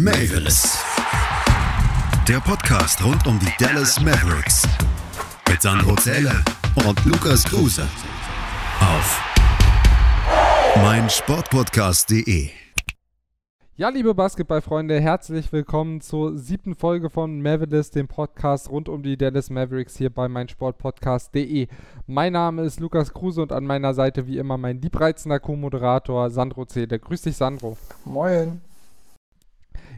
Mavis. Der Podcast rund um die Dallas Mavericks. Mit Sandro Zähler und Lukas Kruse. Auf meinsportpodcast.de. Ja, liebe Basketballfreunde, herzlich willkommen zur siebten Folge von Mavericks, dem Podcast rund um die Dallas Mavericks hier bei meinsportpodcast.de. Mein Name ist Lukas Kruse und an meiner Seite wie immer mein liebreizender Co-Moderator Sandro Zede. Grüß dich, Sandro. Moin.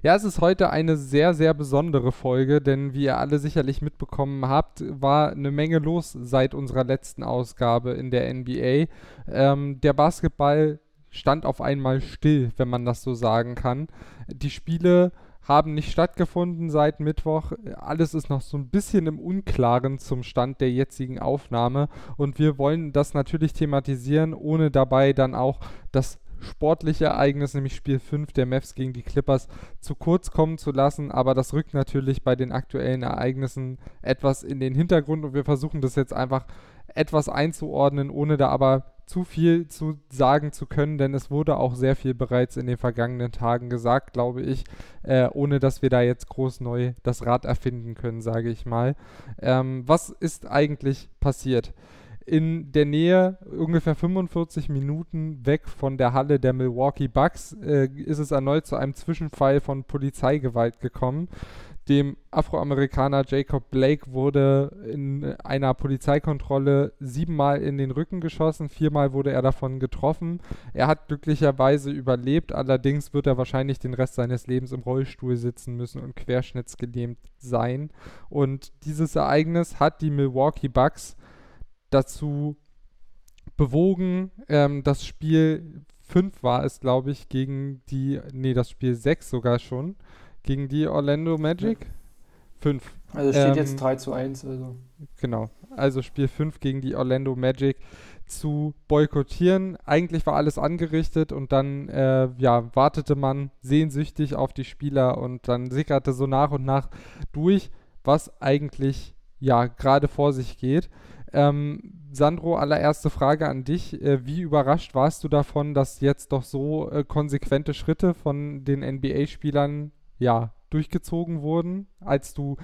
Ja, es ist heute eine sehr, sehr besondere Folge, denn wie ihr alle sicherlich mitbekommen habt, war eine Menge los seit unserer letzten Ausgabe in der NBA. Ähm, der Basketball stand auf einmal still, wenn man das so sagen kann. Die Spiele haben nicht stattgefunden seit Mittwoch. Alles ist noch so ein bisschen im Unklaren zum Stand der jetzigen Aufnahme und wir wollen das natürlich thematisieren, ohne dabei dann auch das sportliche Ereignis, nämlich Spiel 5 der Mavs gegen die Clippers, zu kurz kommen zu lassen. Aber das rückt natürlich bei den aktuellen Ereignissen etwas in den Hintergrund und wir versuchen das jetzt einfach etwas einzuordnen, ohne da aber zu viel zu sagen zu können, denn es wurde auch sehr viel bereits in den vergangenen Tagen gesagt, glaube ich, äh, ohne dass wir da jetzt groß neu das Rad erfinden können, sage ich mal. Ähm, was ist eigentlich passiert? In der Nähe, ungefähr 45 Minuten weg von der Halle der Milwaukee Bucks, äh, ist es erneut zu einem Zwischenfall von Polizeigewalt gekommen. Dem Afroamerikaner Jacob Blake wurde in einer Polizeikontrolle siebenmal in den Rücken geschossen, viermal wurde er davon getroffen. Er hat glücklicherweise überlebt, allerdings wird er wahrscheinlich den Rest seines Lebens im Rollstuhl sitzen müssen und querschnittsgelähmt sein. Und dieses Ereignis hat die Milwaukee Bucks dazu bewogen, ähm, das Spiel 5 war es, glaube ich, gegen die, nee, das Spiel 6 sogar schon, gegen die Orlando Magic. 5. Also steht ähm, jetzt 3 zu 1. Also. Genau, also Spiel 5 gegen die Orlando Magic zu boykottieren. Eigentlich war alles angerichtet und dann äh, ja, wartete man sehnsüchtig auf die Spieler und dann sickerte so nach und nach durch, was eigentlich ja gerade vor sich geht. Ähm, Sandro, allererste Frage an dich. Äh, wie überrascht warst du davon, dass jetzt doch so äh, konsequente Schritte von den NBA-Spielern ja, durchgezogen wurden, als du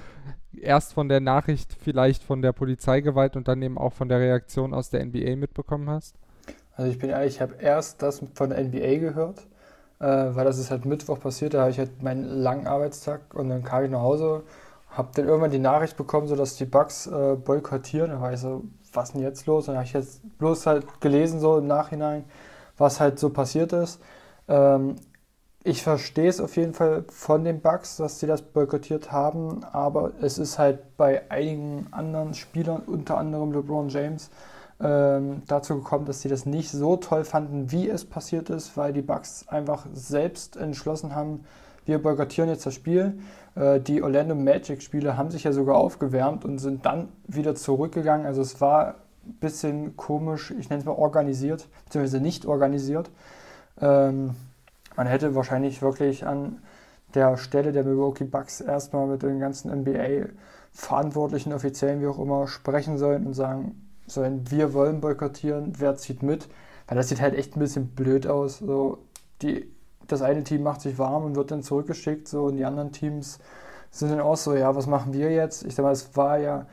erst von der Nachricht vielleicht von der Polizeigewalt und dann eben auch von der Reaktion aus der NBA mitbekommen hast? Also ich bin ehrlich, ich habe erst das von der NBA gehört, äh, weil das ist halt Mittwoch passiert, da habe ich halt meinen langen Arbeitstag und dann kam ich nach Hause habe dann irgendwann die Nachricht bekommen, so dass die Bugs äh, boykottieren. Da war ich so, was denn jetzt los? Und dann habe ich jetzt bloß halt gelesen, so im Nachhinein, was halt so passiert ist. Ähm, ich verstehe es auf jeden Fall von den Bugs, dass sie das boykottiert haben, aber es ist halt bei einigen anderen Spielern, unter anderem LeBron James, ähm, dazu gekommen, dass sie das nicht so toll fanden, wie es passiert ist, weil die Bugs einfach selbst entschlossen haben, wir boykottieren jetzt das Spiel. Äh, die Orlando Magic-Spieler haben sich ja sogar aufgewärmt und sind dann wieder zurückgegangen. Also es war ein bisschen komisch, ich nenne es mal organisiert, beziehungsweise nicht organisiert. Ähm, man hätte wahrscheinlich wirklich an der Stelle der Milwaukee Bucks erstmal mit den ganzen NBA-Verantwortlichen, Offiziellen, wie auch immer, sprechen sollen und sagen sollen, wir wollen boykottieren, wer zieht mit? Weil das sieht halt echt ein bisschen blöd aus. So, die das eine Team macht sich warm und wird dann zurückgeschickt, so und die anderen Teams sind dann auch so, ja, was machen wir jetzt? Ich sag mal, es war ja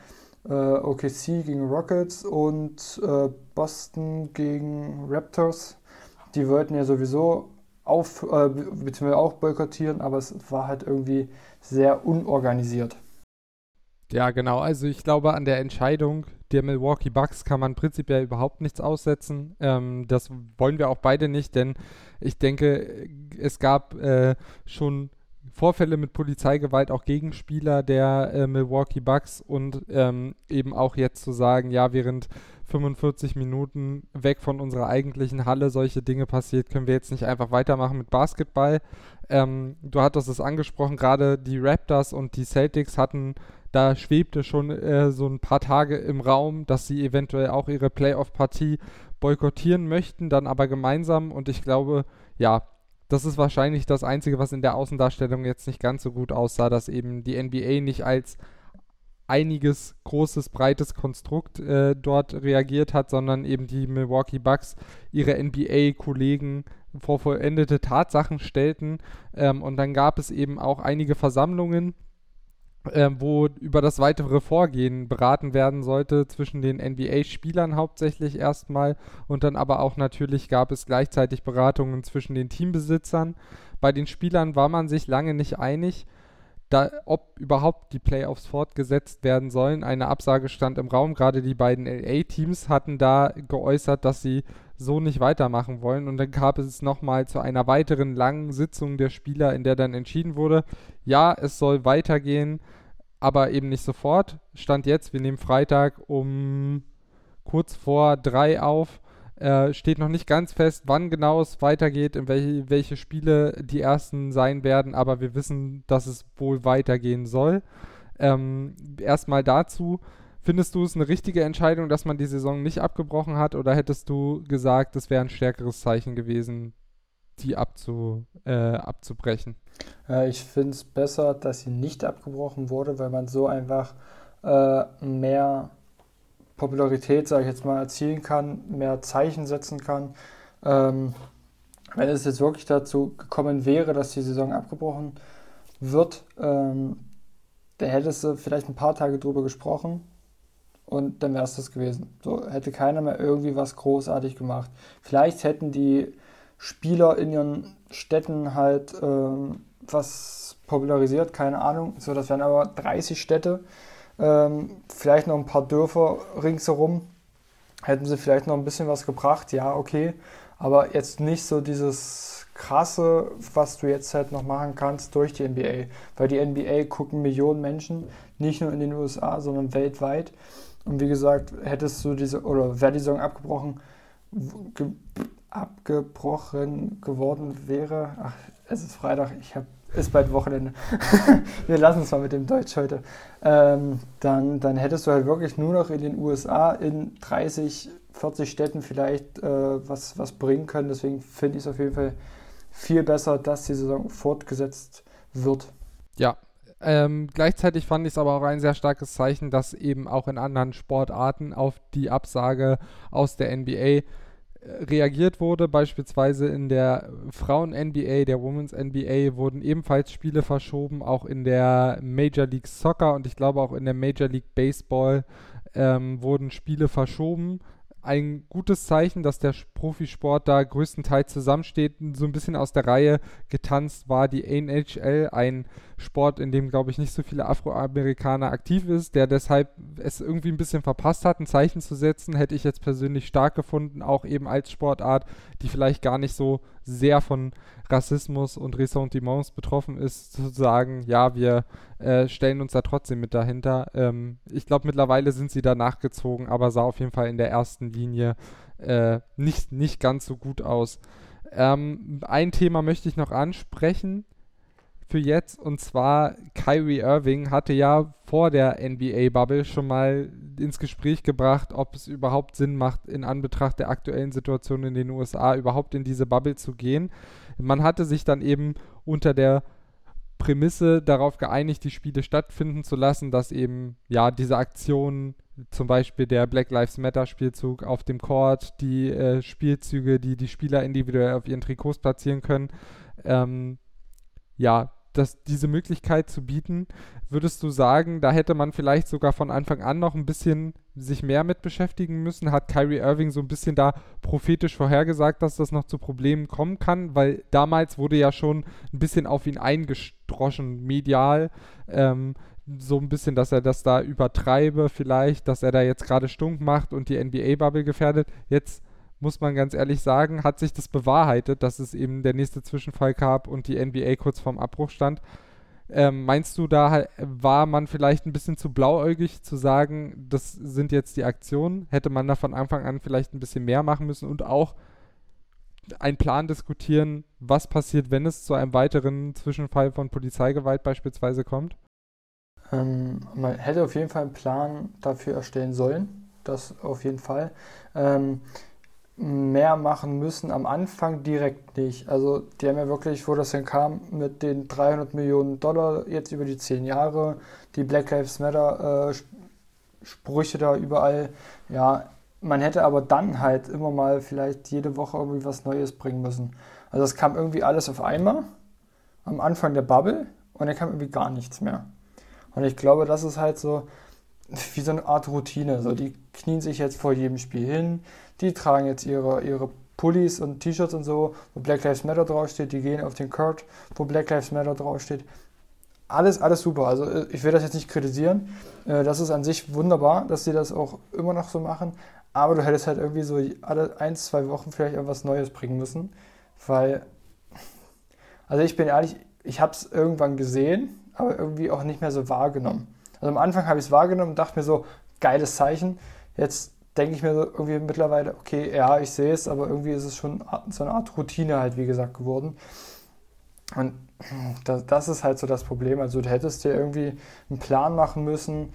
äh, OKC gegen Rockets und äh, Boston gegen Raptors. Die wollten ja sowieso auf, äh, beziehungsweise auch boykottieren, aber es war halt irgendwie sehr unorganisiert. Ja, genau. Also ich glaube, an der Entscheidung der Milwaukee Bucks kann man prinzipiell überhaupt nichts aussetzen. Ähm, das wollen wir auch beide nicht, denn ich denke, es gab äh, schon Vorfälle mit Polizeigewalt auch gegen Spieler der äh, Milwaukee Bucks und ähm, eben auch jetzt zu sagen, ja, während 45 Minuten weg von unserer eigentlichen Halle solche Dinge passiert, können wir jetzt nicht einfach weitermachen mit Basketball. Ähm, du hattest es angesprochen, gerade die Raptors und die Celtics hatten da schwebte schon äh, so ein paar Tage im Raum, dass sie eventuell auch ihre Playoff-Partie boykottieren möchten, dann aber gemeinsam. Und ich glaube, ja, das ist wahrscheinlich das Einzige, was in der Außendarstellung jetzt nicht ganz so gut aussah, dass eben die NBA nicht als einiges großes, breites Konstrukt äh, dort reagiert hat, sondern eben die Milwaukee Bucks ihre NBA-Kollegen vor vollendete Tatsachen stellten. Ähm, und dann gab es eben auch einige Versammlungen, äh, wo über das weitere Vorgehen beraten werden sollte zwischen den NBA-Spielern hauptsächlich erstmal und dann aber auch natürlich gab es gleichzeitig Beratungen zwischen den Teambesitzern. Bei den Spielern war man sich lange nicht einig, da, ob überhaupt die Playoffs fortgesetzt werden sollen. Eine Absage stand im Raum. Gerade die beiden LA-Teams hatten da geäußert, dass sie so nicht weitermachen wollen. Und dann gab es nochmal zu einer weiteren langen Sitzung der Spieler, in der dann entschieden wurde, ja, es soll weitergehen, aber eben nicht sofort. Stand jetzt, wir nehmen Freitag um kurz vor drei auf. Äh, steht noch nicht ganz fest, wann genau es weitergeht, in welche, welche Spiele die ersten sein werden, aber wir wissen, dass es wohl weitergehen soll. Ähm, erstmal dazu. Findest du es eine richtige Entscheidung, dass man die Saison nicht abgebrochen hat, oder hättest du gesagt, es wäre ein stärkeres Zeichen gewesen, die abzu, äh, abzubrechen? Äh, ich finde es besser, dass sie nicht abgebrochen wurde, weil man so einfach äh, mehr Popularität, sage ich jetzt mal, erzielen kann, mehr Zeichen setzen kann. Ähm, wenn es jetzt wirklich dazu gekommen wäre, dass die Saison abgebrochen wird, ähm, da hättest du vielleicht ein paar Tage drüber gesprochen und dann wäre es das gewesen. So hätte keiner mehr irgendwie was großartig gemacht. Vielleicht hätten die Spieler in ihren Städten halt ähm, was popularisiert, keine Ahnung. So, das wären aber 30 Städte, ähm, vielleicht noch ein paar Dörfer ringsherum. Hätten sie vielleicht noch ein bisschen was gebracht, ja, okay. Aber jetzt nicht so dieses krasse, was du jetzt halt noch machen kannst durch die NBA. Weil die NBA gucken Millionen Menschen, nicht nur in den USA, sondern weltweit. Und wie gesagt, hättest du diese, oder wäre die Saison abgebrochen, ge, abgebrochen geworden wäre, ach, es ist Freitag, ich habe ist bald Wochenende. Wir lassen es mal mit dem Deutsch heute. Ähm, dann, dann hättest du halt wirklich nur noch in den USA in 30, 40 Städten vielleicht äh, was, was bringen können. Deswegen finde ich es auf jeden Fall viel besser, dass die Saison fortgesetzt wird. Ja, ähm, gleichzeitig fand ich es aber auch ein sehr starkes Zeichen, dass eben auch in anderen Sportarten auf die Absage aus der NBA äh, reagiert wurde. Beispielsweise in der Frauen-NBA, der Women's NBA wurden ebenfalls Spiele verschoben, auch in der Major League Soccer und ich glaube auch in der Major League Baseball ähm, wurden Spiele verschoben ein gutes Zeichen, dass der Profisport da größtenteils zusammensteht. So ein bisschen aus der Reihe getanzt war die NHL, ein Sport, in dem, glaube ich, nicht so viele Afroamerikaner aktiv ist, der deshalb es irgendwie ein bisschen verpasst hat, ein Zeichen zu setzen, hätte ich jetzt persönlich stark gefunden, auch eben als Sportart, die vielleicht gar nicht so sehr von Rassismus und Ressentiments betroffen ist, zu sagen, ja, wir äh, stellen uns da trotzdem mit dahinter. Ähm, ich glaube, mittlerweile sind sie da nachgezogen, aber sah auf jeden Fall in der ersten Linie äh, nicht, nicht ganz so gut aus. Ähm, ein Thema möchte ich noch ansprechen für jetzt und zwar Kyrie Irving hatte ja vor der NBA-Bubble schon mal ins Gespräch gebracht, ob es überhaupt Sinn macht, in Anbetracht der aktuellen Situation in den USA überhaupt in diese Bubble zu gehen. Man hatte sich dann eben unter der Prämisse darauf geeinigt, die Spiele stattfinden zu lassen, dass eben ja diese Aktionen, zum Beispiel der Black Lives Matter Spielzug auf dem Court, die äh, Spielzüge, die die Spieler individuell auf ihren Trikots platzieren können, ähm, ja, das, diese Möglichkeit zu bieten, würdest du sagen, da hätte man vielleicht sogar von Anfang an noch ein bisschen sich mehr mit beschäftigen müssen? Hat Kyrie Irving so ein bisschen da prophetisch vorhergesagt, dass das noch zu Problemen kommen kann? Weil damals wurde ja schon ein bisschen auf ihn eingestroschen, medial. Ähm, so ein bisschen, dass er das da übertreibe vielleicht, dass er da jetzt gerade stunk macht und die NBA-Bubble gefährdet. Jetzt muss man ganz ehrlich sagen, hat sich das bewahrheitet, dass es eben der nächste Zwischenfall gab und die NBA kurz vorm Abbruch stand. Ähm, meinst du, da war man vielleicht ein bisschen zu blauäugig zu sagen, das sind jetzt die Aktionen? Hätte man da von Anfang an vielleicht ein bisschen mehr machen müssen und auch einen Plan diskutieren, was passiert, wenn es zu einem weiteren Zwischenfall von Polizeigewalt beispielsweise kommt? Ähm, man hätte auf jeden Fall einen Plan dafür erstellen sollen. Das auf jeden Fall. Ähm, mehr machen müssen am Anfang direkt nicht. Also die haben ja wirklich, wo das denn kam, mit den 300 Millionen Dollar jetzt über die 10 Jahre, die Black Lives Matter äh, Sprüche da überall. Ja, man hätte aber dann halt immer mal vielleicht jede Woche irgendwie was Neues bringen müssen. Also das kam irgendwie alles auf einmal am Anfang der Bubble und dann kam irgendwie gar nichts mehr. Und ich glaube, das ist halt so wie so eine Art Routine. So, die knien sich jetzt vor jedem Spiel hin, die tragen jetzt ihre, ihre Pullis und T-Shirts und so, wo Black Lives Matter draufsteht, die gehen auf den Court, wo Black Lives Matter draufsteht. Alles, alles super. Also äh, ich will das jetzt nicht kritisieren. Äh, das ist an sich wunderbar, dass sie das auch immer noch so machen. Aber du hättest halt irgendwie so alle ein, zwei Wochen vielleicht etwas Neues bringen müssen. Weil, also ich bin ehrlich, ich habe es irgendwann gesehen, aber irgendwie auch nicht mehr so wahrgenommen. Also am Anfang habe ich es wahrgenommen und dachte mir so, geiles Zeichen. Jetzt denke ich mir so irgendwie mittlerweile, okay, ja, ich sehe es, aber irgendwie ist es schon so eine Art Routine halt, wie gesagt, geworden. Und das, das ist halt so das Problem. Also du hättest dir irgendwie einen Plan machen müssen,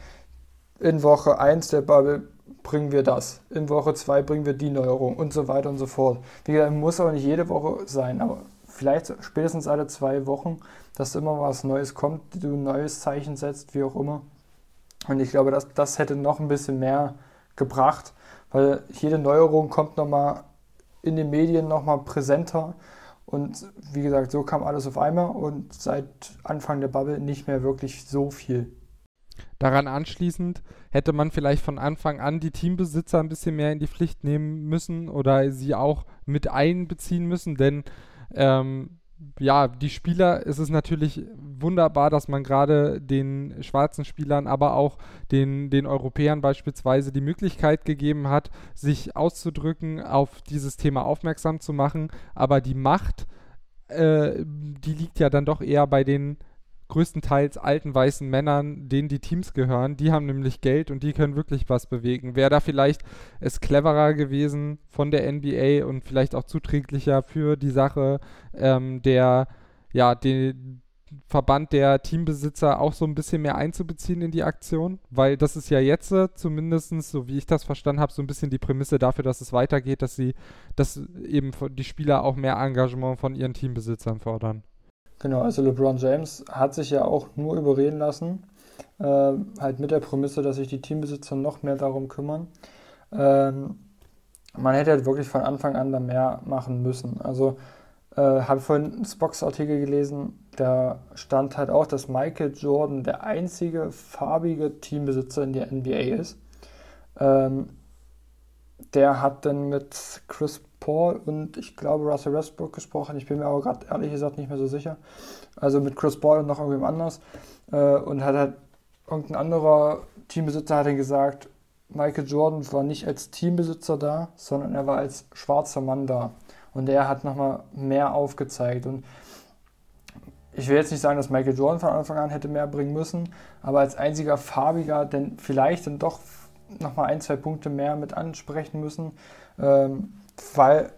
in Woche 1 der Bubble bringen wir das, in Woche 2 bringen wir die Neuerung und so weiter und so fort. Wie gesagt, muss aber nicht jede Woche sein, aber vielleicht spätestens alle zwei Wochen, dass immer was Neues kommt, du ein neues Zeichen setzt, wie auch immer. Und ich glaube, das, das hätte noch ein bisschen mehr gebracht, weil jede Neuerung kommt nochmal in den Medien nochmal präsenter. Und wie gesagt, so kam alles auf einmal und seit Anfang der Bubble nicht mehr wirklich so viel. Daran anschließend hätte man vielleicht von Anfang an die Teambesitzer ein bisschen mehr in die Pflicht nehmen müssen oder sie auch mit einbeziehen müssen, denn ähm, ja, die Spieler, es ist natürlich wunderbar, dass man gerade den schwarzen Spielern, aber auch den, den Europäern beispielsweise die Möglichkeit gegeben hat, sich auszudrücken, auf dieses Thema aufmerksam zu machen. Aber die Macht, äh, die liegt ja dann doch eher bei den größtenteils alten weißen Männern, denen die Teams gehören, die haben nämlich Geld und die können wirklich was bewegen. Wäre da vielleicht es cleverer gewesen von der NBA und vielleicht auch zuträglicher für die Sache, ähm, der, ja, den Verband der Teambesitzer auch so ein bisschen mehr einzubeziehen in die Aktion, weil das ist ja jetzt äh, zumindest, so wie ich das verstanden habe, so ein bisschen die Prämisse dafür, dass es weitergeht, dass sie, dass eben die Spieler auch mehr Engagement von ihren Teambesitzern fordern. Genau, also LeBron James hat sich ja auch nur überreden lassen, äh, halt mit der Prämisse, dass sich die Teambesitzer noch mehr darum kümmern. Ähm, man hätte halt wirklich von Anfang an da mehr machen müssen. Also äh, habe vorhin einen Spox-Artikel gelesen, da stand halt auch, dass Michael Jordan der einzige farbige Teambesitzer in der NBA ist. Ähm, der hat dann mit Chris Paul und ich glaube Russell Westbrook gesprochen. Ich bin mir aber gerade ehrlich gesagt nicht mehr so sicher. Also mit Chris Paul und noch irgendwem anders. Äh, und hat halt irgendein anderer Teambesitzer hat dann gesagt, Michael Jordan war nicht als Teambesitzer da, sondern er war als schwarzer Mann da. Und er hat nochmal mehr aufgezeigt. Und ich will jetzt nicht sagen, dass Michael Jordan von Anfang an hätte mehr bringen müssen, aber als einziger farbiger denn vielleicht dann doch nochmal ein, zwei Punkte mehr mit ansprechen müssen. Ähm, weil,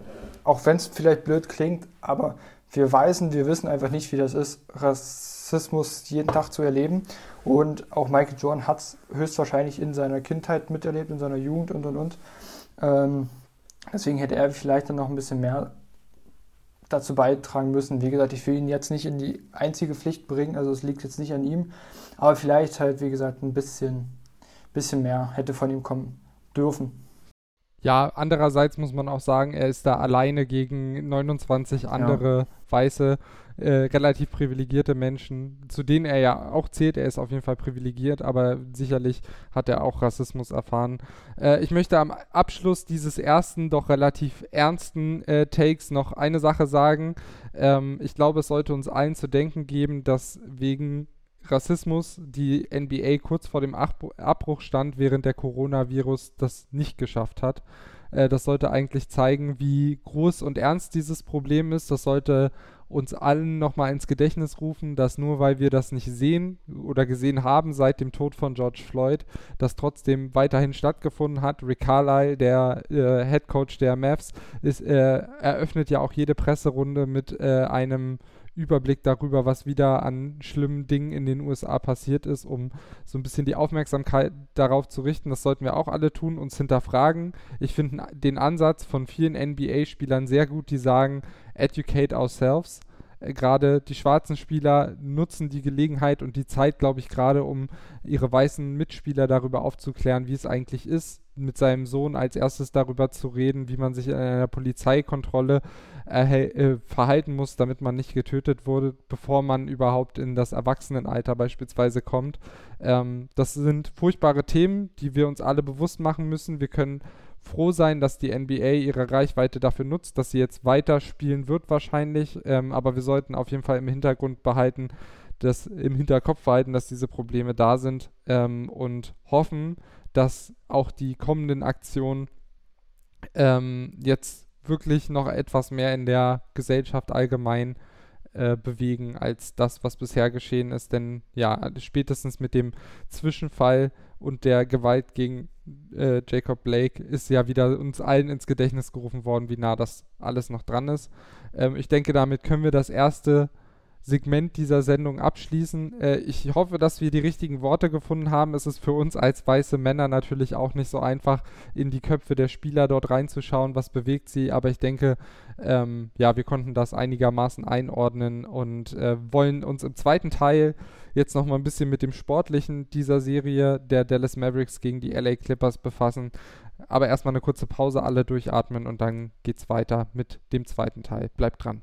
auch wenn es vielleicht blöd klingt, aber wir weisen, wir wissen einfach nicht, wie das ist, Rassismus jeden Tag zu erleben. Und auch Michael Jordan hat es höchstwahrscheinlich in seiner Kindheit miterlebt, in seiner Jugend und und und. Ähm, deswegen hätte er vielleicht dann noch ein bisschen mehr dazu beitragen müssen. Wie gesagt, ich will ihn jetzt nicht in die einzige Pflicht bringen, also es liegt jetzt nicht an ihm, aber vielleicht halt, wie gesagt, ein bisschen, bisschen mehr hätte von ihm kommen dürfen. Ja, andererseits muss man auch sagen, er ist da alleine gegen 29 andere ja. weiße, äh, relativ privilegierte Menschen, zu denen er ja auch zählt. Er ist auf jeden Fall privilegiert, aber sicherlich hat er auch Rassismus erfahren. Äh, ich möchte am Abschluss dieses ersten, doch relativ ernsten äh, Takes noch eine Sache sagen. Ähm, ich glaube, es sollte uns allen zu denken geben, dass wegen Rassismus die NBA kurz vor dem Abbruch stand, während der Coronavirus das nicht geschafft hat. Äh, das sollte eigentlich zeigen, wie groß und ernst dieses Problem ist. Das sollte uns allen nochmal ins Gedächtnis rufen, dass nur weil wir das nicht sehen oder gesehen haben seit dem Tod von George Floyd, das trotzdem weiterhin stattgefunden hat. Rick Carlisle, der äh, Head Coach der Mavs, ist, äh, eröffnet ja auch jede Presserunde mit äh, einem Überblick darüber, was wieder an schlimmen Dingen in den USA passiert ist, um so ein bisschen die Aufmerksamkeit darauf zu richten. Das sollten wir auch alle tun, uns hinterfragen. Ich finde den Ansatz von vielen NBA-Spielern sehr gut, die sagen, educate ourselves. Äh, gerade die schwarzen Spieler nutzen die Gelegenheit und die Zeit, glaube ich, gerade um ihre weißen Mitspieler darüber aufzuklären, wie es eigentlich ist, mit seinem Sohn als erstes darüber zu reden, wie man sich in einer Polizeikontrolle äh, verhalten muss, damit man nicht getötet wurde, bevor man überhaupt in das Erwachsenenalter beispielsweise kommt. Ähm, das sind furchtbare Themen, die wir uns alle bewusst machen müssen. Wir können froh sein, dass die NBA ihre Reichweite dafür nutzt, dass sie jetzt weiter spielen wird wahrscheinlich. Ähm, aber wir sollten auf jeden Fall im Hintergrund behalten, dass im Hinterkopf behalten, dass diese Probleme da sind ähm, und hoffen, dass auch die kommenden Aktionen ähm, jetzt wirklich noch etwas mehr in der Gesellschaft allgemein äh, bewegen als das, was bisher geschehen ist. Denn ja, spätestens mit dem Zwischenfall und der Gewalt gegen äh, Jacob Blake ist ja wieder uns allen ins Gedächtnis gerufen worden, wie nah das alles noch dran ist. Ähm, ich denke, damit können wir das erste Segment dieser Sendung abschließen. Äh, ich hoffe, dass wir die richtigen Worte gefunden haben. Es ist für uns als weiße Männer natürlich auch nicht so einfach, in die Köpfe der Spieler dort reinzuschauen, was bewegt sie. Aber ich denke, ähm, ja, wir konnten das einigermaßen einordnen und äh, wollen uns im zweiten Teil jetzt nochmal ein bisschen mit dem Sportlichen dieser Serie der Dallas Mavericks gegen die LA Clippers befassen. Aber erstmal eine kurze Pause, alle durchatmen und dann geht's weiter mit dem zweiten Teil. Bleibt dran.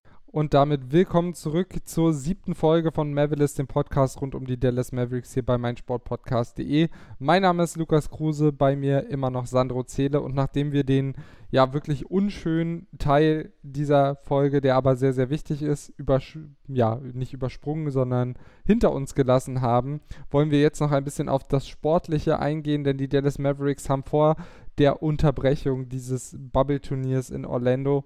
Und damit willkommen zurück zur siebten Folge von Mavericks, dem Podcast rund um die Dallas Mavericks hier bei meinsportpodcast.de. Mein Name ist Lukas Kruse, bei mir immer noch Sandro Zähle und nachdem wir den ja wirklich unschönen Teil dieser Folge, der aber sehr, sehr wichtig ist, ja, nicht übersprungen, sondern hinter uns gelassen haben, wollen wir jetzt noch ein bisschen auf das Sportliche eingehen, denn die Dallas Mavericks haben vor der Unterbrechung dieses Bubble-Turniers in Orlando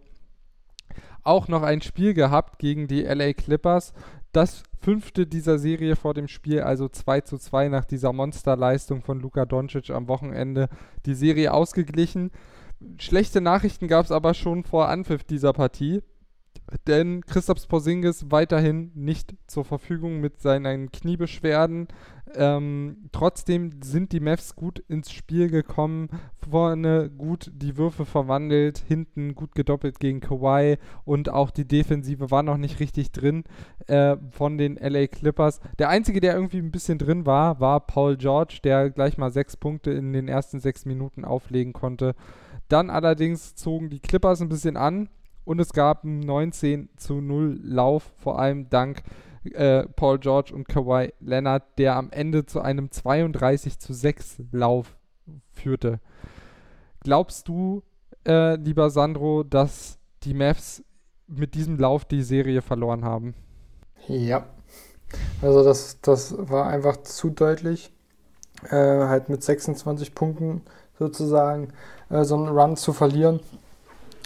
auch noch ein Spiel gehabt gegen die LA Clippers. Das fünfte dieser Serie vor dem Spiel, also 2 zu 2 nach dieser Monsterleistung von Luka Doncic am Wochenende, die Serie ausgeglichen. Schlechte Nachrichten gab es aber schon vor Anpfiff dieser Partie denn Christoph Porzingis weiterhin nicht zur Verfügung mit seinen Kniebeschwerden. Ähm, trotzdem sind die Mavs gut ins Spiel gekommen, vorne gut die Würfe verwandelt, hinten gut gedoppelt gegen Kawhi und auch die Defensive war noch nicht richtig drin äh, von den LA Clippers. Der einzige, der irgendwie ein bisschen drin war, war Paul George, der gleich mal sechs Punkte in den ersten sechs Minuten auflegen konnte. Dann allerdings zogen die Clippers ein bisschen an und es gab einen 19 zu 0 Lauf, vor allem dank äh, Paul George und Kawhi Leonard, der am Ende zu einem 32 zu 6 Lauf führte. Glaubst du, äh, lieber Sandro, dass die Mavs mit diesem Lauf die Serie verloren haben? Ja. Also das, das war einfach zu deutlich. Äh, halt mit 26 Punkten sozusagen äh, so einen Run zu verlieren.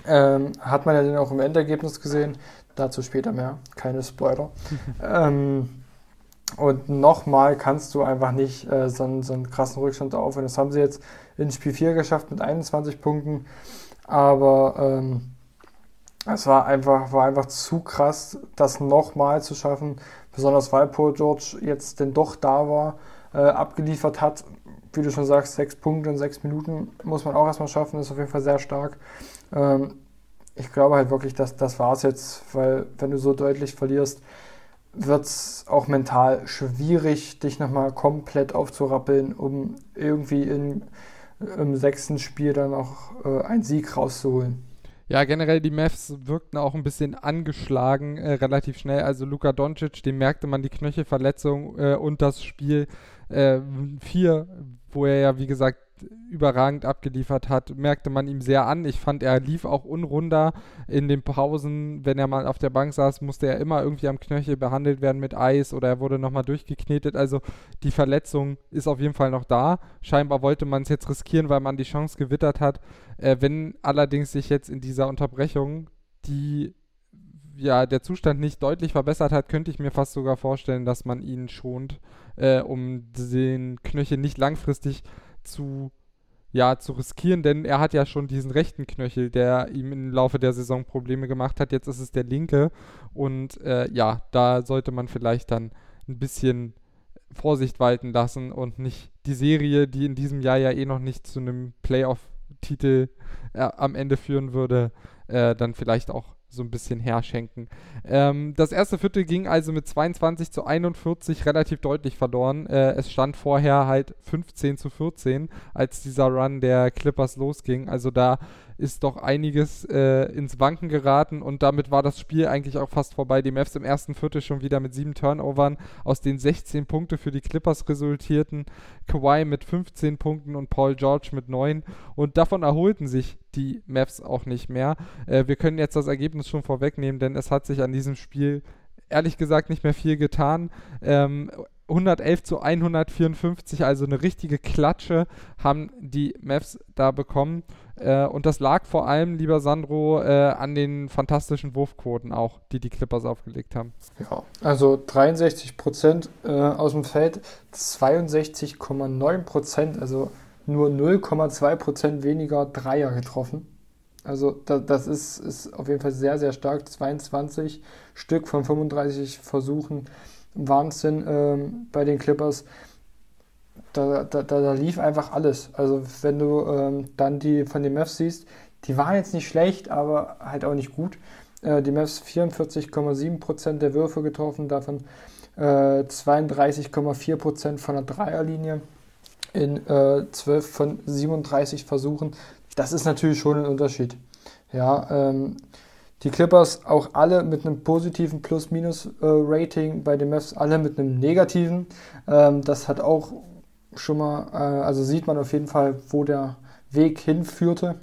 Ähm, hat man ja dann auch im Endergebnis gesehen. Dazu später mehr. Keine Spoiler. ähm, und nochmal kannst du einfach nicht äh, so, einen, so, einen, krassen Rückstand aufhören. Das haben sie jetzt in Spiel 4 geschafft mit 21 Punkten. Aber ähm, es war einfach, war einfach zu krass, das nochmal zu schaffen. Besonders weil Paul George jetzt denn doch da war, äh, abgeliefert hat. Wie du schon sagst, sechs Punkte in sechs Minuten muss man auch erstmal schaffen. Das ist auf jeden Fall sehr stark. Ähm, ich glaube halt wirklich, dass das es jetzt, weil wenn du so deutlich verlierst, wird es auch mental schwierig, dich nochmal komplett aufzurappeln, um irgendwie in, im sechsten Spiel dann auch äh, einen Sieg rauszuholen. Ja, generell die Mavs wirkten auch ein bisschen angeschlagen äh, relativ schnell. Also Luka Doncic, dem merkte man die Knöchelverletzung äh, und das Spiel 4, äh, wo er ja wie gesagt überragend abgeliefert hat, merkte man ihm sehr an. Ich fand, er lief auch unrunder in den Pausen. Wenn er mal auf der Bank saß, musste er immer irgendwie am Knöchel behandelt werden mit Eis oder er wurde nochmal durchgeknetet. Also die Verletzung ist auf jeden Fall noch da. Scheinbar wollte man es jetzt riskieren, weil man die Chance gewittert hat. Äh, wenn allerdings sich jetzt in dieser Unterbrechung die ja, der Zustand nicht deutlich verbessert hat, könnte ich mir fast sogar vorstellen, dass man ihn schont, äh, um den Knöchel nicht langfristig zu ja, zu riskieren, denn er hat ja schon diesen rechten Knöchel, der ihm im Laufe der Saison Probleme gemacht hat. Jetzt ist es der linke und äh, ja, da sollte man vielleicht dann ein bisschen Vorsicht walten lassen und nicht die Serie, die in diesem Jahr ja eh noch nicht zu einem Playoff-Titel äh, am Ende führen würde, äh, dann vielleicht auch so ein bisschen herschenken. Ähm, das erste Viertel ging also mit 22 zu 41 relativ deutlich verloren. Äh, es stand vorher halt 15 zu 14, als dieser Run der Clippers losging. Also da ist doch einiges äh, ins Wanken geraten und damit war das Spiel eigentlich auch fast vorbei. Die Mavs im ersten Viertel schon wieder mit sieben Turnovern, aus denen 16 Punkte für die Clippers resultierten. Kawhi mit 15 Punkten und Paul George mit 9 und davon erholten sich die Mavs auch nicht mehr. Äh, wir können jetzt das Ergebnis schon vorwegnehmen, denn es hat sich an diesem Spiel ehrlich gesagt nicht mehr viel getan. Ähm, 111 zu 154, also eine richtige Klatsche haben die Mavs da bekommen. Äh, und das lag vor allem, lieber Sandro, äh, an den fantastischen Wurfquoten auch, die die Clippers aufgelegt haben. Ja, also 63 Prozent äh, aus dem Feld, 62,9 Prozent, also nur 0,2 Prozent weniger Dreier getroffen. Also da, das ist, ist auf jeden Fall sehr, sehr stark. 22 Stück von 35 Versuchen. Wahnsinn ähm, bei den Clippers da, da, da, lief einfach alles. Also wenn du ähm, dann die von den Mavs siehst, die waren jetzt nicht schlecht, aber halt auch nicht gut. Äh, die Mavs 44,7% der Würfe getroffen, davon äh, 32,4% von der Dreierlinie in äh, 12 von 37 Versuchen. Das ist natürlich schon ein Unterschied. Ja, ähm, die Clippers auch alle mit einem positiven Plus-Minus-Rating, bei den Mavs alle mit einem negativen. Ähm, das hat auch schon mal, äh, also sieht man auf jeden Fall, wo der Weg hinführte,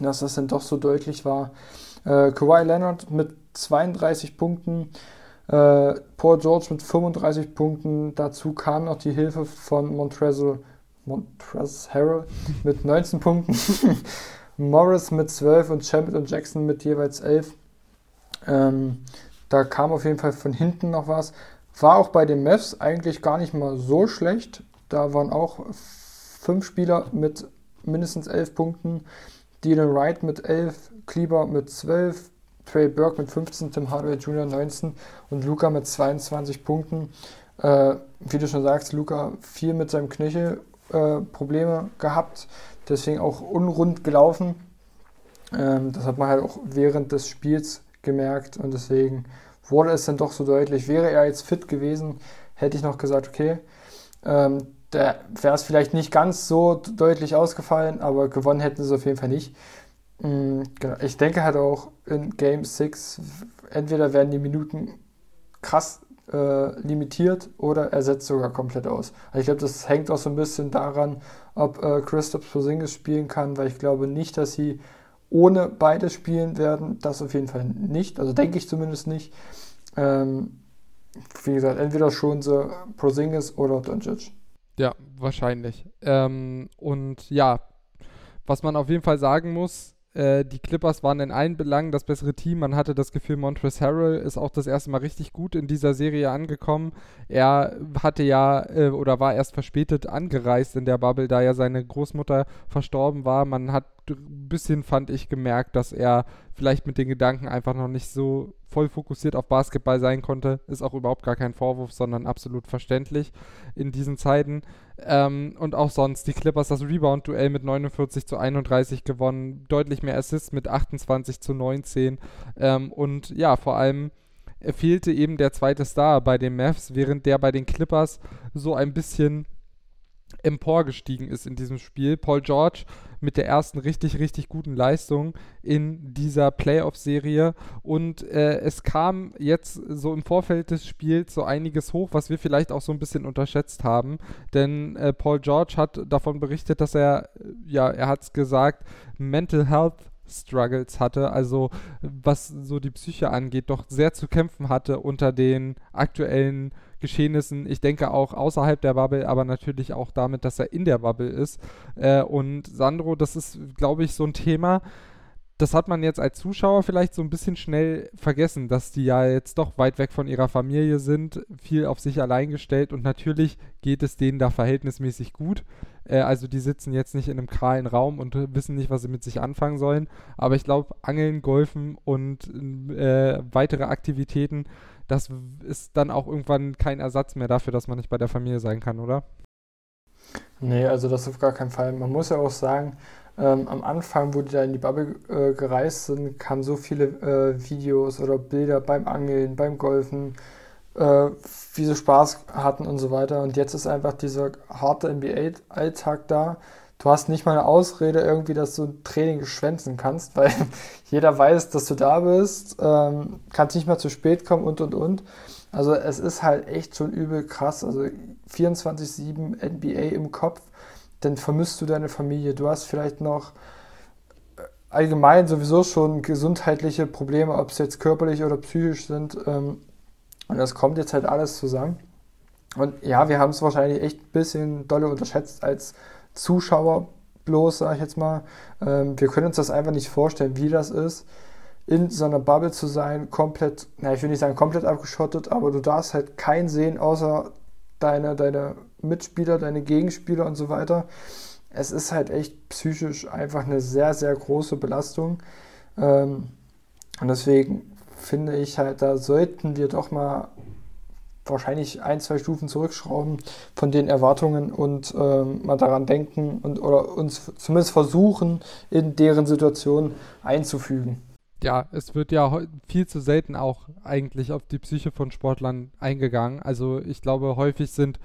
dass das dann doch so deutlich war. Äh, Kawhi Leonard mit 32 Punkten, äh, Paul George mit 35 Punkten, dazu kam noch die Hilfe von Montrezl, Montrezl Harrell mit 19 Punkten, Morris mit 12 und Champion und Jackson mit jeweils 11. Ähm, da kam auf jeden Fall von hinten noch was. War auch bei den Mavs eigentlich gar nicht mal so schlecht. Da waren auch fünf Spieler mit mindestens elf Punkten. Dylan Wright mit elf, Kleber mit zwölf, Trey Burke mit 15, Tim Hardaway Jr. 19 und Luca mit 22 Punkten. Äh, wie du schon sagst, Luca viel mit seinem Knöchel äh, Probleme gehabt, deswegen auch unrund gelaufen. Ähm, das hat man halt auch während des Spiels gemerkt und deswegen wurde es dann doch so deutlich. Wäre er jetzt fit gewesen, hätte ich noch gesagt, okay, ähm, da wäre es vielleicht nicht ganz so deutlich ausgefallen, aber gewonnen hätten sie auf jeden Fall nicht. Mhm, genau. Ich denke halt auch in Game 6, entweder werden die Minuten krass äh, limitiert oder er setzt sogar komplett aus. Also ich glaube, das hängt auch so ein bisschen daran, ob äh, Christoph Porzingis spielen kann, weil ich glaube nicht, dass sie ohne beide spielen werden. Das auf jeden Fall nicht. Also denke ich zumindest nicht. Ähm, wie gesagt, entweder schon so Porzingis oder Doncic. Ja, wahrscheinlich. Ähm, und ja, was man auf jeden Fall sagen muss, äh, die Clippers waren in allen Belangen das bessere Team. Man hatte das Gefühl, Montrezl Harrell ist auch das erste Mal richtig gut in dieser Serie angekommen. Er hatte ja äh, oder war erst verspätet angereist in der Bubble, da ja seine Großmutter verstorben war. Man hat ein bisschen, fand ich, gemerkt, dass er vielleicht mit den Gedanken einfach noch nicht so voll fokussiert auf Basketball sein konnte. Ist auch überhaupt gar kein Vorwurf, sondern absolut verständlich in diesen Zeiten. Ähm, und auch sonst, die Clippers das Rebound-Duell mit 49 zu 31 gewonnen, deutlich mehr Assists mit 28 zu 19. Ähm, und ja, vor allem fehlte eben der zweite Star bei den Mavs, während der bei den Clippers so ein bisschen emporgestiegen ist in diesem Spiel. Paul George mit der ersten richtig, richtig guten Leistung in dieser Playoff-Serie. Und äh, es kam jetzt so im Vorfeld des Spiels so einiges hoch, was wir vielleicht auch so ein bisschen unterschätzt haben. Denn äh, Paul George hat davon berichtet, dass er, ja, er hat es gesagt, Mental Health Struggles hatte, also was so die Psyche angeht, doch sehr zu kämpfen hatte unter den aktuellen Geschehnissen. Ich denke auch außerhalb der Bubble, aber natürlich auch damit, dass er in der Bubble ist. Äh, und Sandro, das ist, glaube ich, so ein Thema. das hat man jetzt als Zuschauer vielleicht so ein bisschen schnell vergessen, dass die ja jetzt doch weit weg von ihrer Familie sind, viel auf sich allein gestellt und natürlich geht es denen da verhältnismäßig gut. Äh, also die sitzen jetzt nicht in einem kahlen Raum und wissen nicht, was sie mit sich anfangen sollen. Aber ich glaube, Angeln, Golfen und äh, weitere Aktivitäten, das ist dann auch irgendwann kein Ersatz mehr dafür, dass man nicht bei der Familie sein kann, oder? Nee, also das auf gar keinen Fall. Man muss ja auch sagen, ähm, am Anfang, wo die da in die Bubble äh, gereist sind, kamen so viele äh, Videos oder Bilder beim Angeln, beim Golfen, äh, wie sie Spaß hatten und so weiter. Und jetzt ist einfach dieser harte NBA-Alltag da. Du hast nicht mal eine Ausrede irgendwie, dass du ein Training schwänzen kannst, weil jeder weiß, dass du da bist, ähm, kannst nicht mehr zu spät kommen und und und. Also es ist halt echt schon übel krass. Also 24-7 NBA im Kopf dann vermisst du deine Familie. Du hast vielleicht noch äh, allgemein sowieso schon gesundheitliche Probleme, ob es jetzt körperlich oder psychisch sind. Ähm, und das kommt jetzt halt alles zusammen. Und ja, wir haben es wahrscheinlich echt ein bisschen dolle unterschätzt als Zuschauer, bloß, sag ich jetzt mal. Ähm, wir können uns das einfach nicht vorstellen, wie das ist, in so einer Bubble zu sein, komplett, na, ich will nicht sagen komplett abgeschottet, aber du darfst halt keinen sehen, außer deine, deine Mitspieler, deine Gegenspieler und so weiter. Es ist halt echt psychisch einfach eine sehr, sehr große Belastung. Ähm, und deswegen finde ich halt, da sollten wir doch mal wahrscheinlich ein, zwei Stufen zurückschrauben von den Erwartungen und ähm, mal daran denken und oder uns zumindest versuchen, in deren Situation einzufügen. Ja, es wird ja viel zu selten auch eigentlich auf die Psyche von Sportlern eingegangen. Also ich glaube, häufig sind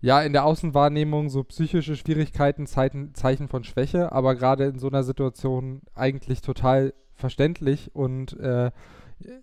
ja, in der Außenwahrnehmung so psychische Schwierigkeiten Zeichen, Zeichen von Schwäche, aber gerade in so einer Situation eigentlich total verständlich und äh,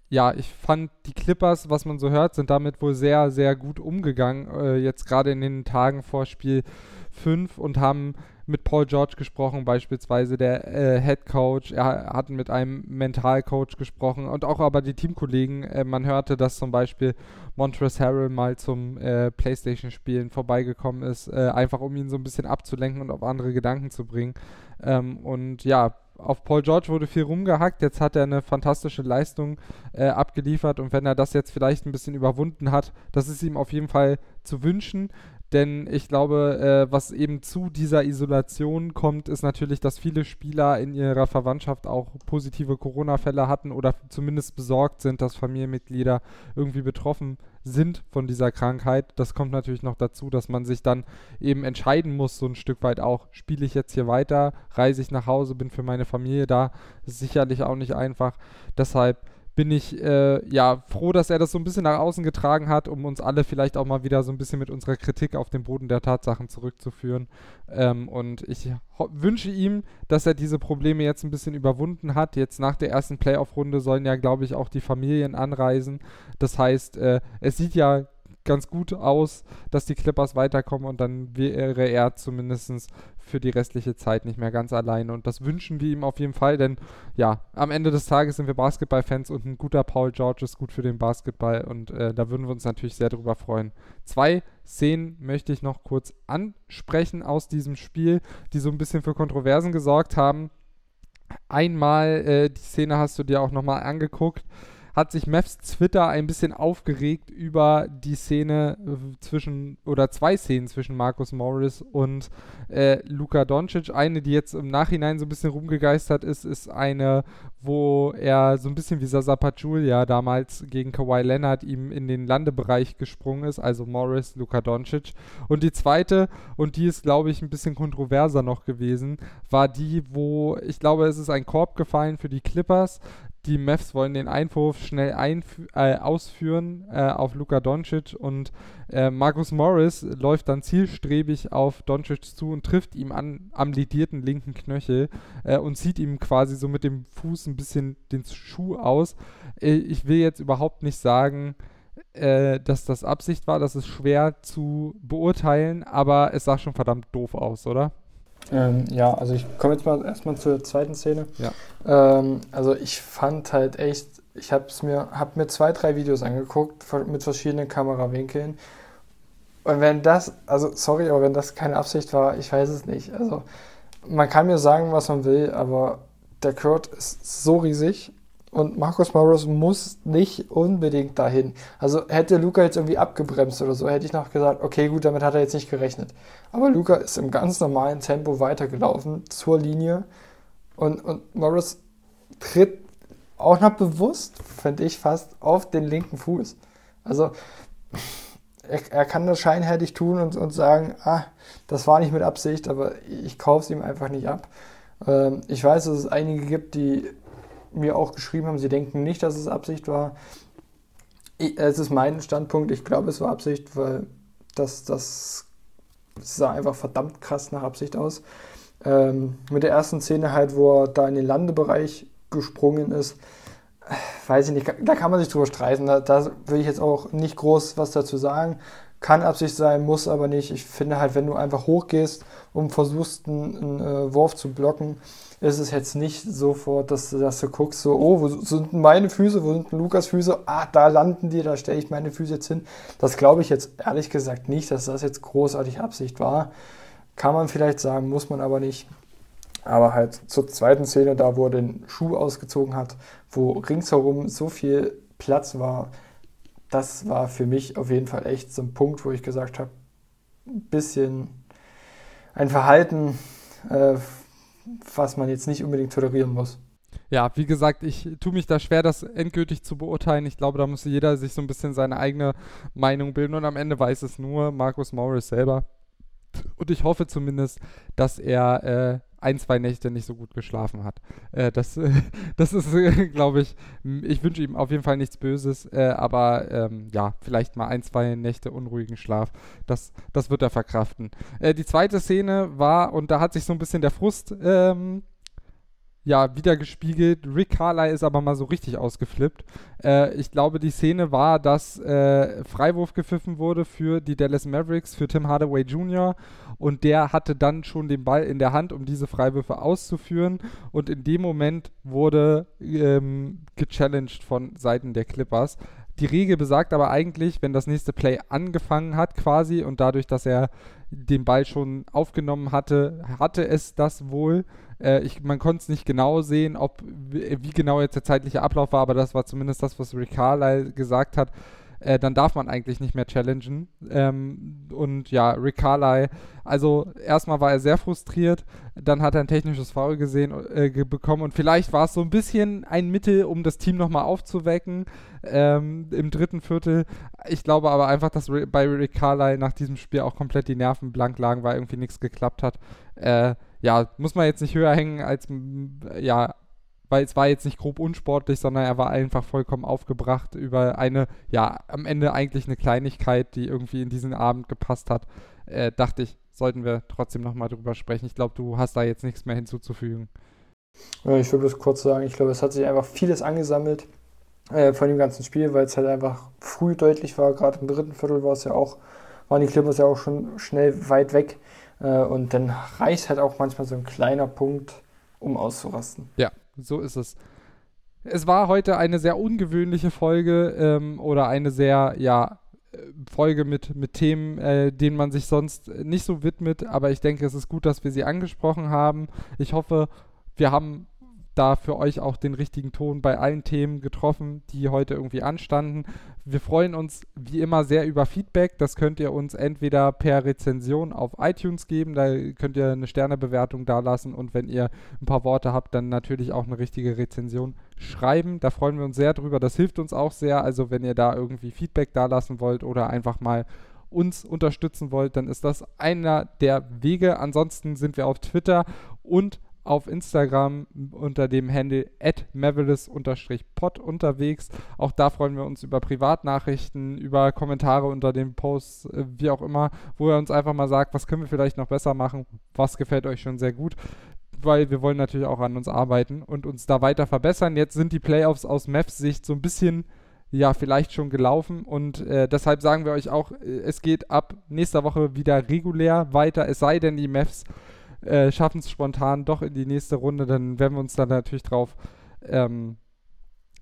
ja, ich fand die Clippers, was man so hört, sind damit wohl sehr, sehr gut umgegangen, äh, jetzt gerade in den Tagen vor Spiel 5 und haben mit Paul George gesprochen, beispielsweise der äh, Head Coach. Er hat mit einem Mentalcoach gesprochen und auch aber die Teamkollegen. Äh, man hörte, dass zum Beispiel Montrezl Harrell mal zum äh, PlayStation-Spielen vorbeigekommen ist, äh, einfach um ihn so ein bisschen abzulenken und auf andere Gedanken zu bringen. Ähm, und ja, auf Paul George wurde viel rumgehackt. Jetzt hat er eine fantastische Leistung äh, abgeliefert und wenn er das jetzt vielleicht ein bisschen überwunden hat, das ist ihm auf jeden Fall zu wünschen. Denn ich glaube, äh, was eben zu dieser Isolation kommt, ist natürlich, dass viele Spieler in ihrer Verwandtschaft auch positive Corona-Fälle hatten oder zumindest besorgt sind, dass Familienmitglieder irgendwie betroffen sind von dieser Krankheit. Das kommt natürlich noch dazu, dass man sich dann eben entscheiden muss, so ein Stück weit auch, spiele ich jetzt hier weiter, reise ich nach Hause, bin für meine Familie da. Ist sicherlich auch nicht einfach. Deshalb bin ich äh, ja froh, dass er das so ein bisschen nach außen getragen hat, um uns alle vielleicht auch mal wieder so ein bisschen mit unserer Kritik auf den Boden der Tatsachen zurückzuführen. Ähm, und ich wünsche ihm, dass er diese Probleme jetzt ein bisschen überwunden hat. Jetzt nach der ersten Playoff-Runde sollen ja, glaube ich, auch die Familien anreisen. Das heißt, äh, es sieht ja ganz gut aus, dass die Clippers weiterkommen und dann wäre er zumindest für die restliche Zeit nicht mehr ganz alleine. Und das wünschen wir ihm auf jeden Fall, denn ja, am Ende des Tages sind wir Basketballfans und ein guter Paul George ist gut für den Basketball und äh, da würden wir uns natürlich sehr drüber freuen. Zwei Szenen möchte ich noch kurz ansprechen aus diesem Spiel, die so ein bisschen für Kontroversen gesorgt haben. Einmal, äh, die Szene hast du dir auch nochmal angeguckt hat sich Mavs Twitter ein bisschen aufgeregt über die Szene äh, zwischen, oder zwei Szenen zwischen Markus Morris und äh, Luka Doncic. Eine, die jetzt im Nachhinein so ein bisschen rumgegeistert ist, ist eine, wo er so ein bisschen wie Sasa Pachulia damals gegen Kawhi Leonard ihm in den Landebereich gesprungen ist, also Morris, Luka Doncic. Und die zweite, und die ist, glaube ich, ein bisschen kontroverser noch gewesen, war die, wo ich glaube, es ist ein Korb gefallen für die Clippers die Mavs wollen den Einwurf schnell äh, ausführen äh, auf Luka Doncic und äh, Marcus Morris läuft dann zielstrebig auf Doncic zu und trifft ihm an, am lidierten linken Knöchel äh, und zieht ihm quasi so mit dem Fuß ein bisschen den Schuh aus. Äh, ich will jetzt überhaupt nicht sagen, äh, dass das Absicht war, das ist schwer zu beurteilen, aber es sah schon verdammt doof aus, oder? Ähm, ja, also ich komme jetzt mal erstmal zur zweiten Szene. Ja. Ähm, also ich fand halt echt, ich habe mir, hab mir zwei, drei Videos angeguckt mit verschiedenen Kamerawinkeln. Und wenn das, also sorry, aber wenn das keine Absicht war, ich weiß es nicht. Also man kann mir sagen, was man will, aber der Kurt ist so riesig und Marcus Morris muss nicht unbedingt dahin. Also hätte Luca jetzt irgendwie abgebremst oder so, hätte ich noch gesagt, okay, gut, damit hat er jetzt nicht gerechnet. Aber Luca ist im ganz normalen Tempo weitergelaufen zur Linie und, und Morris tritt auch noch bewusst, finde ich fast, auf den linken Fuß. Also er, er kann das scheinheilig tun und, und sagen, ah, das war nicht mit Absicht, aber ich kaufe es ihm einfach nicht ab. Ähm, ich weiß, dass es einige gibt, die mir auch geschrieben haben, sie denken nicht, dass es Absicht war. Ich, es ist mein Standpunkt, ich glaube, es war Absicht, weil das, das sah einfach verdammt krass nach Absicht aus. Ähm, mit der ersten Szene halt, wo er da in den Landebereich gesprungen ist, weiß ich nicht, da kann man sich drüber streiten. Da, da will ich jetzt auch nicht groß was dazu sagen. Kann Absicht sein, muss aber nicht. Ich finde halt, wenn du einfach hochgehst und versuchst, einen, einen äh, Wurf zu blocken, ist es jetzt nicht sofort, dass, dass du guckst, so, oh, wo sind meine Füße, wo sind Lukas Füße? Ah, da landen die, da stelle ich meine Füße jetzt hin. Das glaube ich jetzt ehrlich gesagt nicht, dass das jetzt großartig Absicht war. Kann man vielleicht sagen, muss man aber nicht. Aber halt zur zweiten Szene, da wo er den Schuh ausgezogen hat, wo ringsherum so viel Platz war, das war für mich auf jeden Fall echt so ein Punkt, wo ich gesagt habe, ein bisschen ein Verhalten, äh, was man jetzt nicht unbedingt tolerieren muss. Ja, wie gesagt, ich tue mich da schwer, das endgültig zu beurteilen. Ich glaube, da muss jeder sich so ein bisschen seine eigene Meinung bilden und am Ende weiß es nur Markus Morris selber. Und ich hoffe zumindest, dass er äh, ein, zwei Nächte nicht so gut geschlafen hat. Äh, das, äh, das ist, äh, glaube ich, ich wünsche ihm auf jeden Fall nichts Böses, äh, aber ähm, ja, vielleicht mal ein, zwei Nächte unruhigen Schlaf. Das, das wird er verkraften. Äh, die zweite Szene war, und da hat sich so ein bisschen der Frust ähm, ja, wieder gespiegelt. Rick Carlyle ist aber mal so richtig ausgeflippt. Äh, ich glaube, die Szene war, dass äh, Freiwurf gepfiffen wurde für die Dallas Mavericks, für Tim Hardaway Jr. Und der hatte dann schon den Ball in der Hand, um diese Freiwürfe auszuführen. Und in dem Moment wurde ähm, gechallenged von Seiten der Clippers. Die Regel besagt aber eigentlich, wenn das nächste Play angefangen hat quasi und dadurch, dass er den Ball schon aufgenommen hatte, hatte es das wohl. Äh, ich, man konnte es nicht genau sehen, ob wie, genau jetzt der zeitliche Ablauf war, aber das war zumindest das, was Rick Carlyle gesagt hat äh, dann darf man eigentlich nicht mehr challengen. Ähm, und ja, Rick Carlyle, also erstmal war er sehr frustriert, dann hat er ein technisches Foul gesehen, äh, bekommen und vielleicht war es so ein bisschen ein Mittel, um das Team nochmal aufzuwecken ähm, im dritten Viertel. Ich glaube aber einfach, dass bei Rick Carlyle nach diesem Spiel auch komplett die Nerven blank lagen, weil irgendwie nichts geklappt hat. Äh, ja, muss man jetzt nicht höher hängen als ja weil es war jetzt nicht grob unsportlich, sondern er war einfach vollkommen aufgebracht über eine, ja, am Ende eigentlich eine Kleinigkeit, die irgendwie in diesen Abend gepasst hat. Äh, dachte ich, sollten wir trotzdem nochmal drüber sprechen. Ich glaube, du hast da jetzt nichts mehr hinzuzufügen. Ja, ich würde es kurz sagen, ich glaube, es hat sich einfach vieles angesammelt äh, von dem ganzen Spiel, weil es halt einfach früh deutlich war. Gerade im dritten Viertel war es ja auch, waren die Clippers ja auch schon schnell weit weg. Äh, und dann reicht halt auch manchmal so ein kleiner Punkt, um auszurasten. Ja, so ist es. Es war heute eine sehr ungewöhnliche Folge ähm, oder eine sehr, ja, Folge mit, mit Themen, äh, denen man sich sonst nicht so widmet, aber ich denke, es ist gut, dass wir sie angesprochen haben. Ich hoffe, wir haben da für euch auch den richtigen Ton bei allen Themen getroffen, die heute irgendwie anstanden. Wir freuen uns wie immer sehr über Feedback. Das könnt ihr uns entweder per Rezension auf iTunes geben, da könnt ihr eine Sternebewertung dalassen und wenn ihr ein paar Worte habt, dann natürlich auch eine richtige Rezension schreiben. Da freuen wir uns sehr drüber. Das hilft uns auch sehr. Also wenn ihr da irgendwie Feedback dalassen wollt oder einfach mal uns unterstützen wollt, dann ist das einer der Wege. Ansonsten sind wir auf Twitter und auf Instagram unter dem Handle @mavelis_pod unterwegs. Auch da freuen wir uns über Privatnachrichten, über Kommentare unter den Posts, äh, wie auch immer, wo ihr uns einfach mal sagt, was können wir vielleicht noch besser machen, was gefällt euch schon sehr gut weil wir wollen natürlich auch an uns arbeiten und uns da weiter verbessern. Jetzt sind die Playoffs aus Mavs Sicht so ein bisschen ja, vielleicht schon gelaufen und äh, deshalb sagen wir euch auch, äh, es geht ab nächster Woche wieder regulär weiter, es sei denn, die Mavs äh, schaffen es spontan doch in die nächste Runde, dann werden wir uns da natürlich drauf ähm,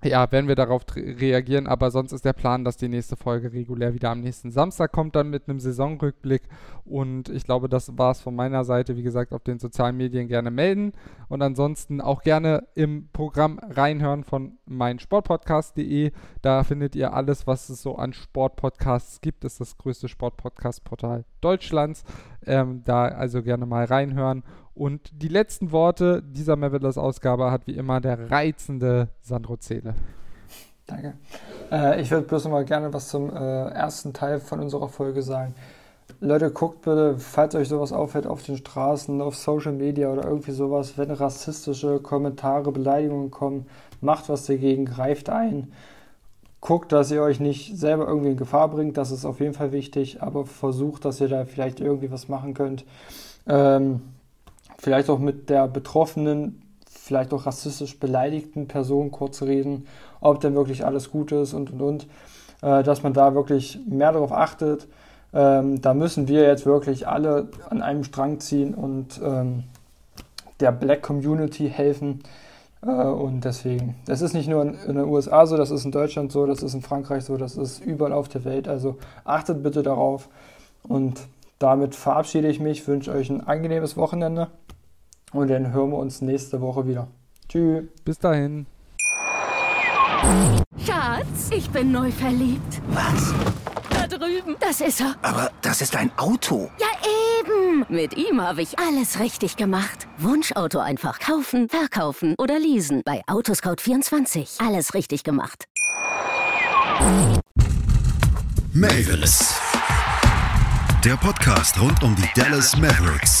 ja, werden wir darauf reagieren, aber sonst ist der Plan, dass die nächste Folge regulär wieder am nächsten Samstag kommt, dann mit einem Saisonrückblick. Und ich glaube, das war es von meiner Seite. Wie gesagt, auf den sozialen Medien gerne melden und ansonsten auch gerne im Programm reinhören von meinsportpodcast.de. Da findet ihr alles, was es so an Sportpodcasts gibt. Das ist das größte Sportpodcast-Portal Deutschlands. Ähm, da also gerne mal reinhören. Und die letzten Worte dieser Mavericks-Ausgabe hat wie immer der reizende Sandro Zähle. Danke. Äh, ich würde bloß noch mal gerne was zum äh, ersten Teil von unserer Folge sagen. Leute, guckt bitte, falls euch sowas auffällt auf den Straßen, auf Social Media oder irgendwie sowas, wenn rassistische Kommentare, Beleidigungen kommen, macht was dagegen, greift ein. Guckt, dass ihr euch nicht selber irgendwie in Gefahr bringt, das ist auf jeden Fall wichtig, aber versucht, dass ihr da vielleicht irgendwie was machen könnt. Ähm, vielleicht auch mit der betroffenen, vielleicht auch rassistisch beleidigten Person kurz reden, ob denn wirklich alles gut ist und und und, äh, dass man da wirklich mehr darauf achtet. Ähm, da müssen wir jetzt wirklich alle an einem Strang ziehen und ähm, der Black Community helfen. Äh, und deswegen, das ist nicht nur in, in den USA so, das ist in Deutschland so, das ist in Frankreich so, das ist überall auf der Welt. Also achtet bitte darauf. Und damit verabschiede ich mich, wünsche euch ein angenehmes Wochenende. Und dann hören wir uns nächste Woche wieder. Tschüss. Bis dahin. Schatz, ich bin neu verliebt. Was? Da drüben. Das ist er. Aber das ist ein Auto. Ja, eben. Mit ihm habe ich alles richtig gemacht. Wunschauto einfach kaufen, verkaufen oder leasen. Bei Autoscout24. Alles richtig gemacht. Mavericks. Der Podcast rund um die Dallas Mavericks.